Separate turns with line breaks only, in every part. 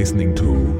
listening to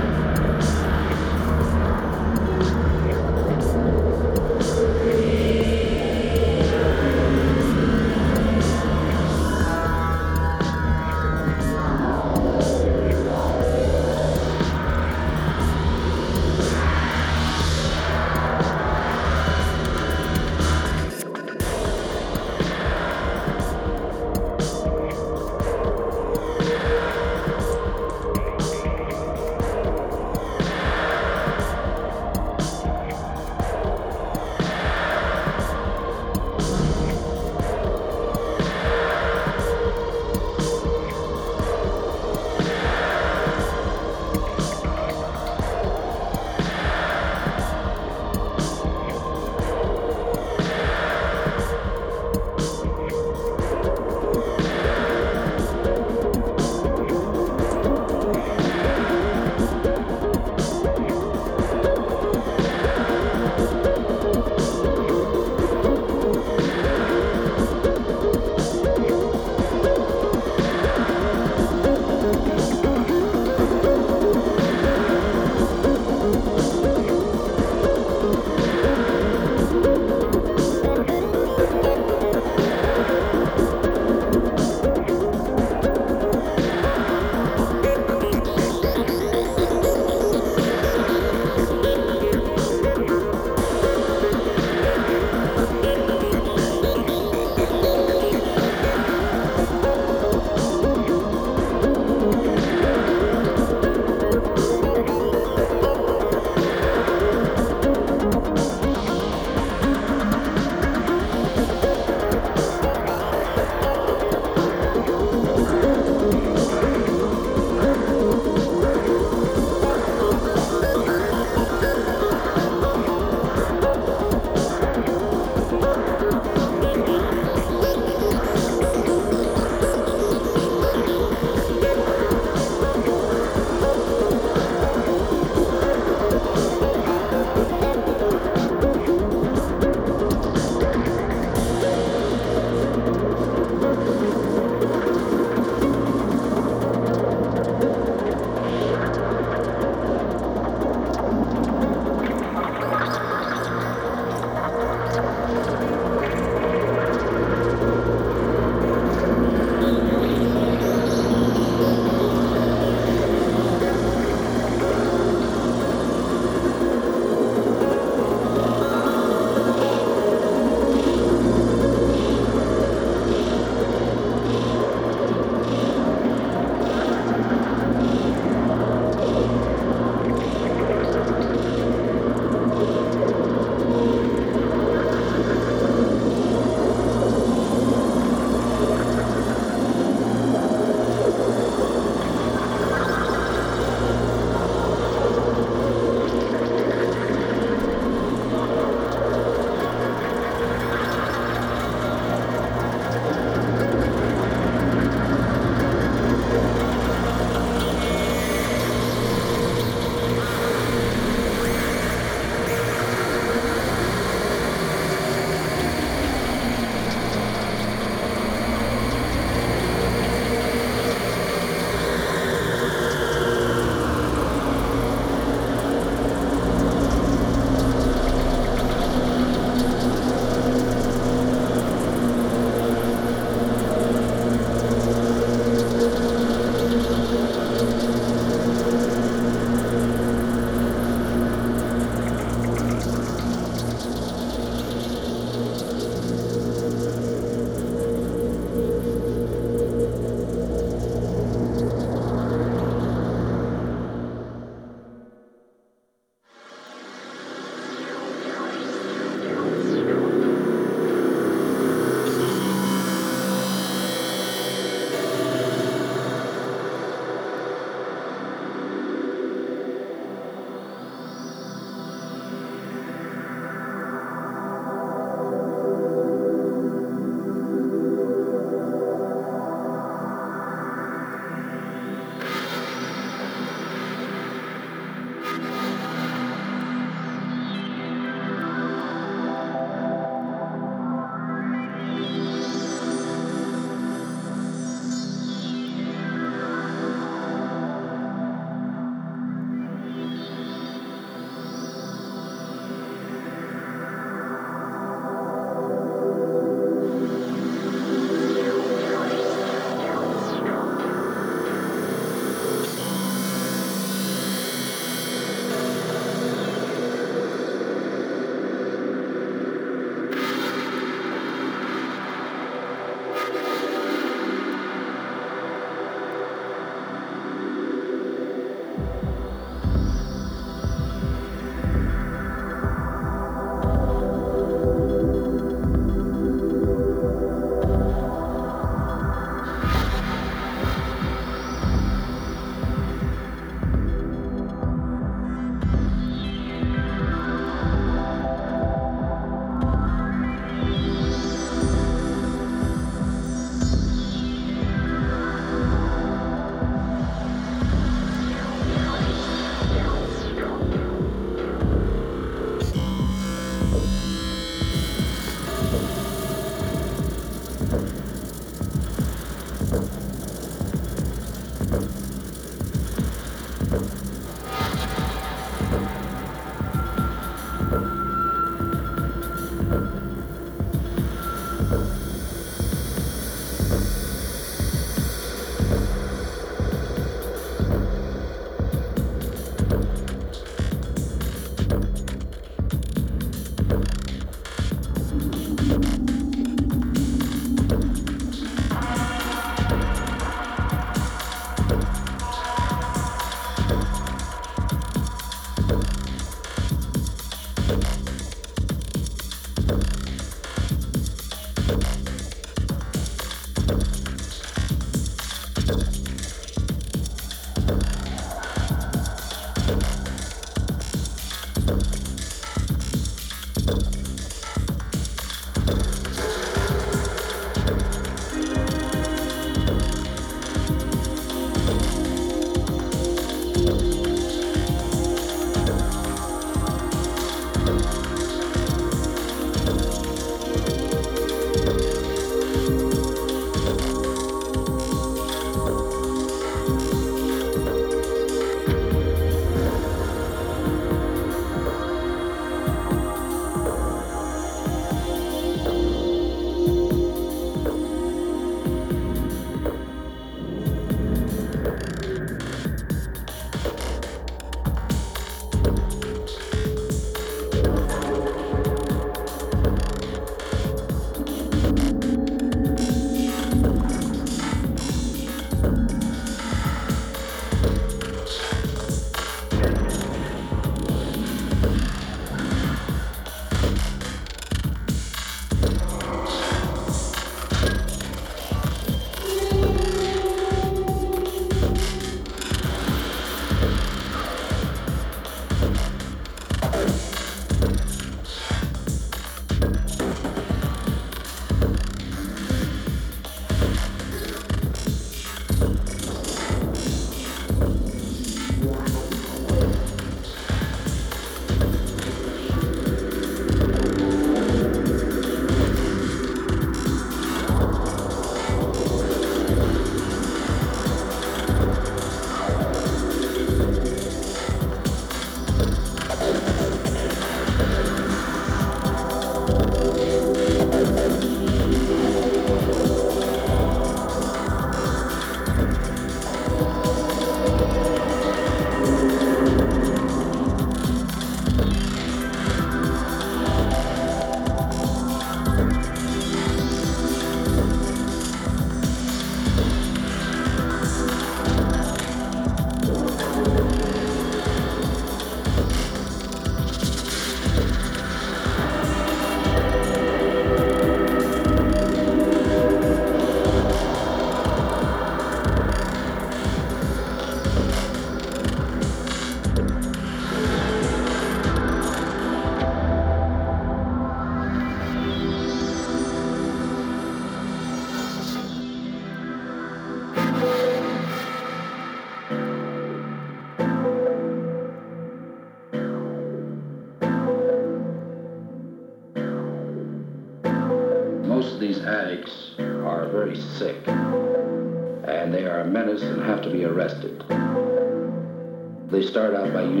by using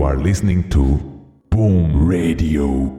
You are listening to Boom Radio.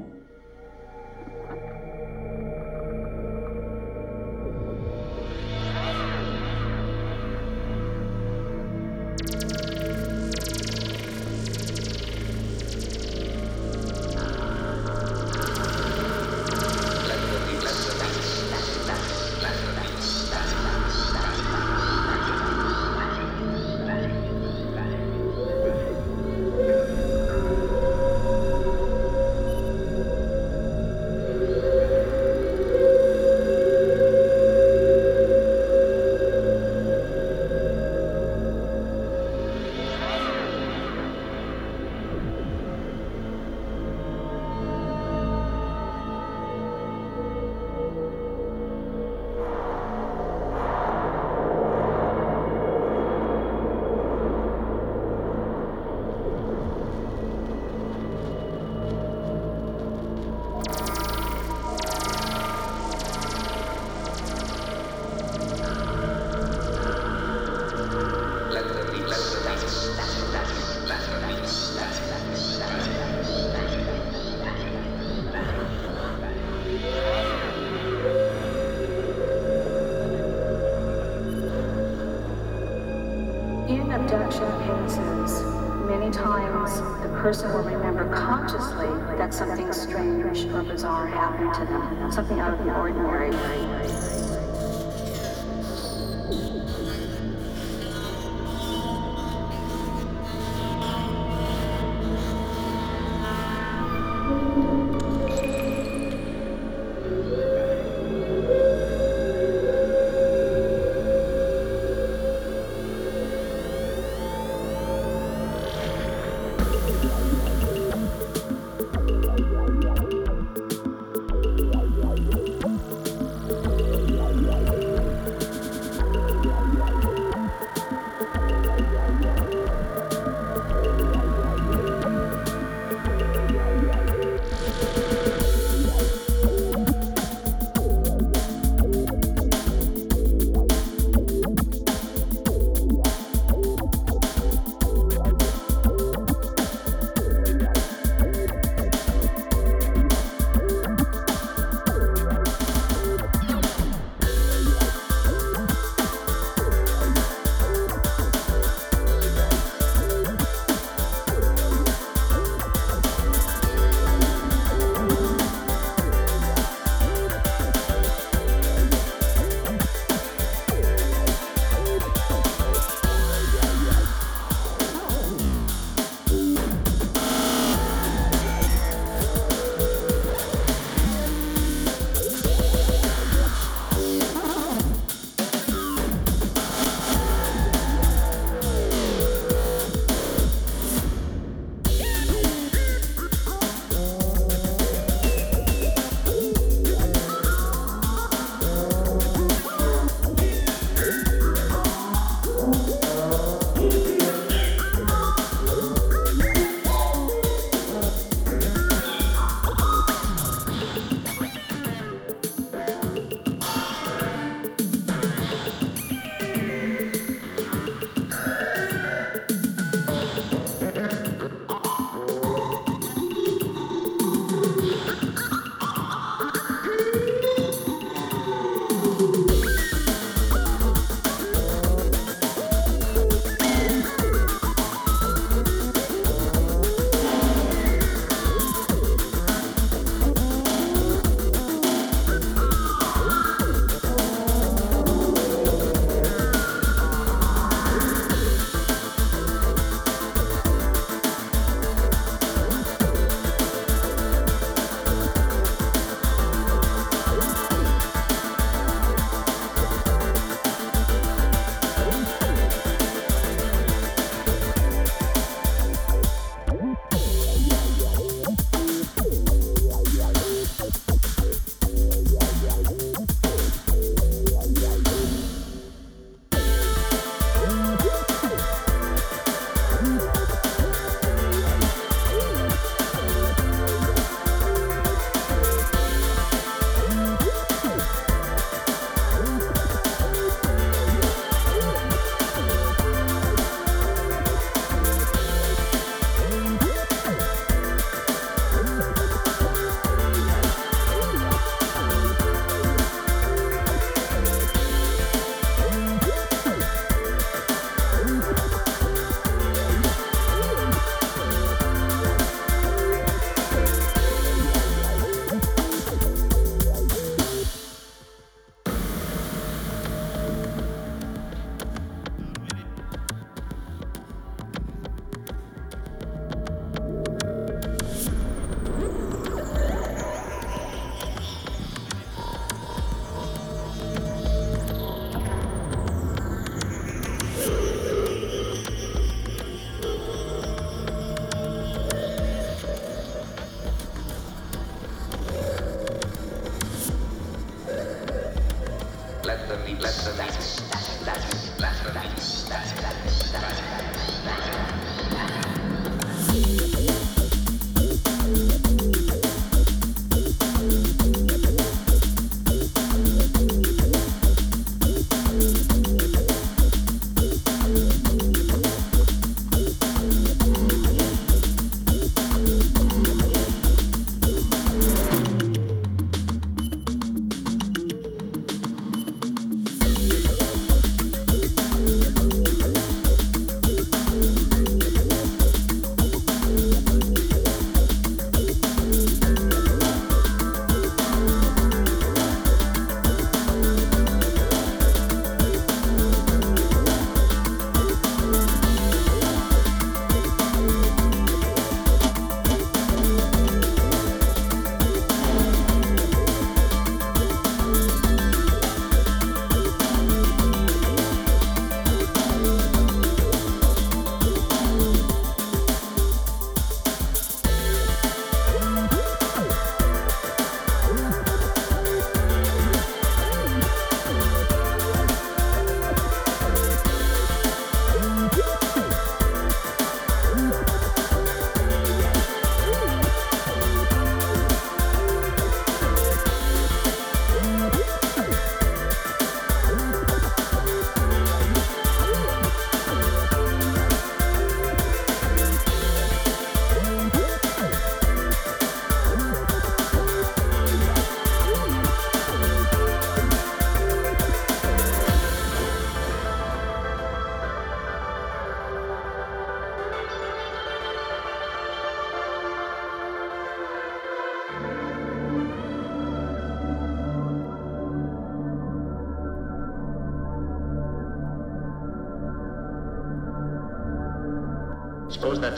Something out of the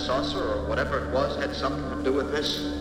saucer or whatever it was had something to do with this?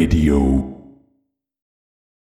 Radio.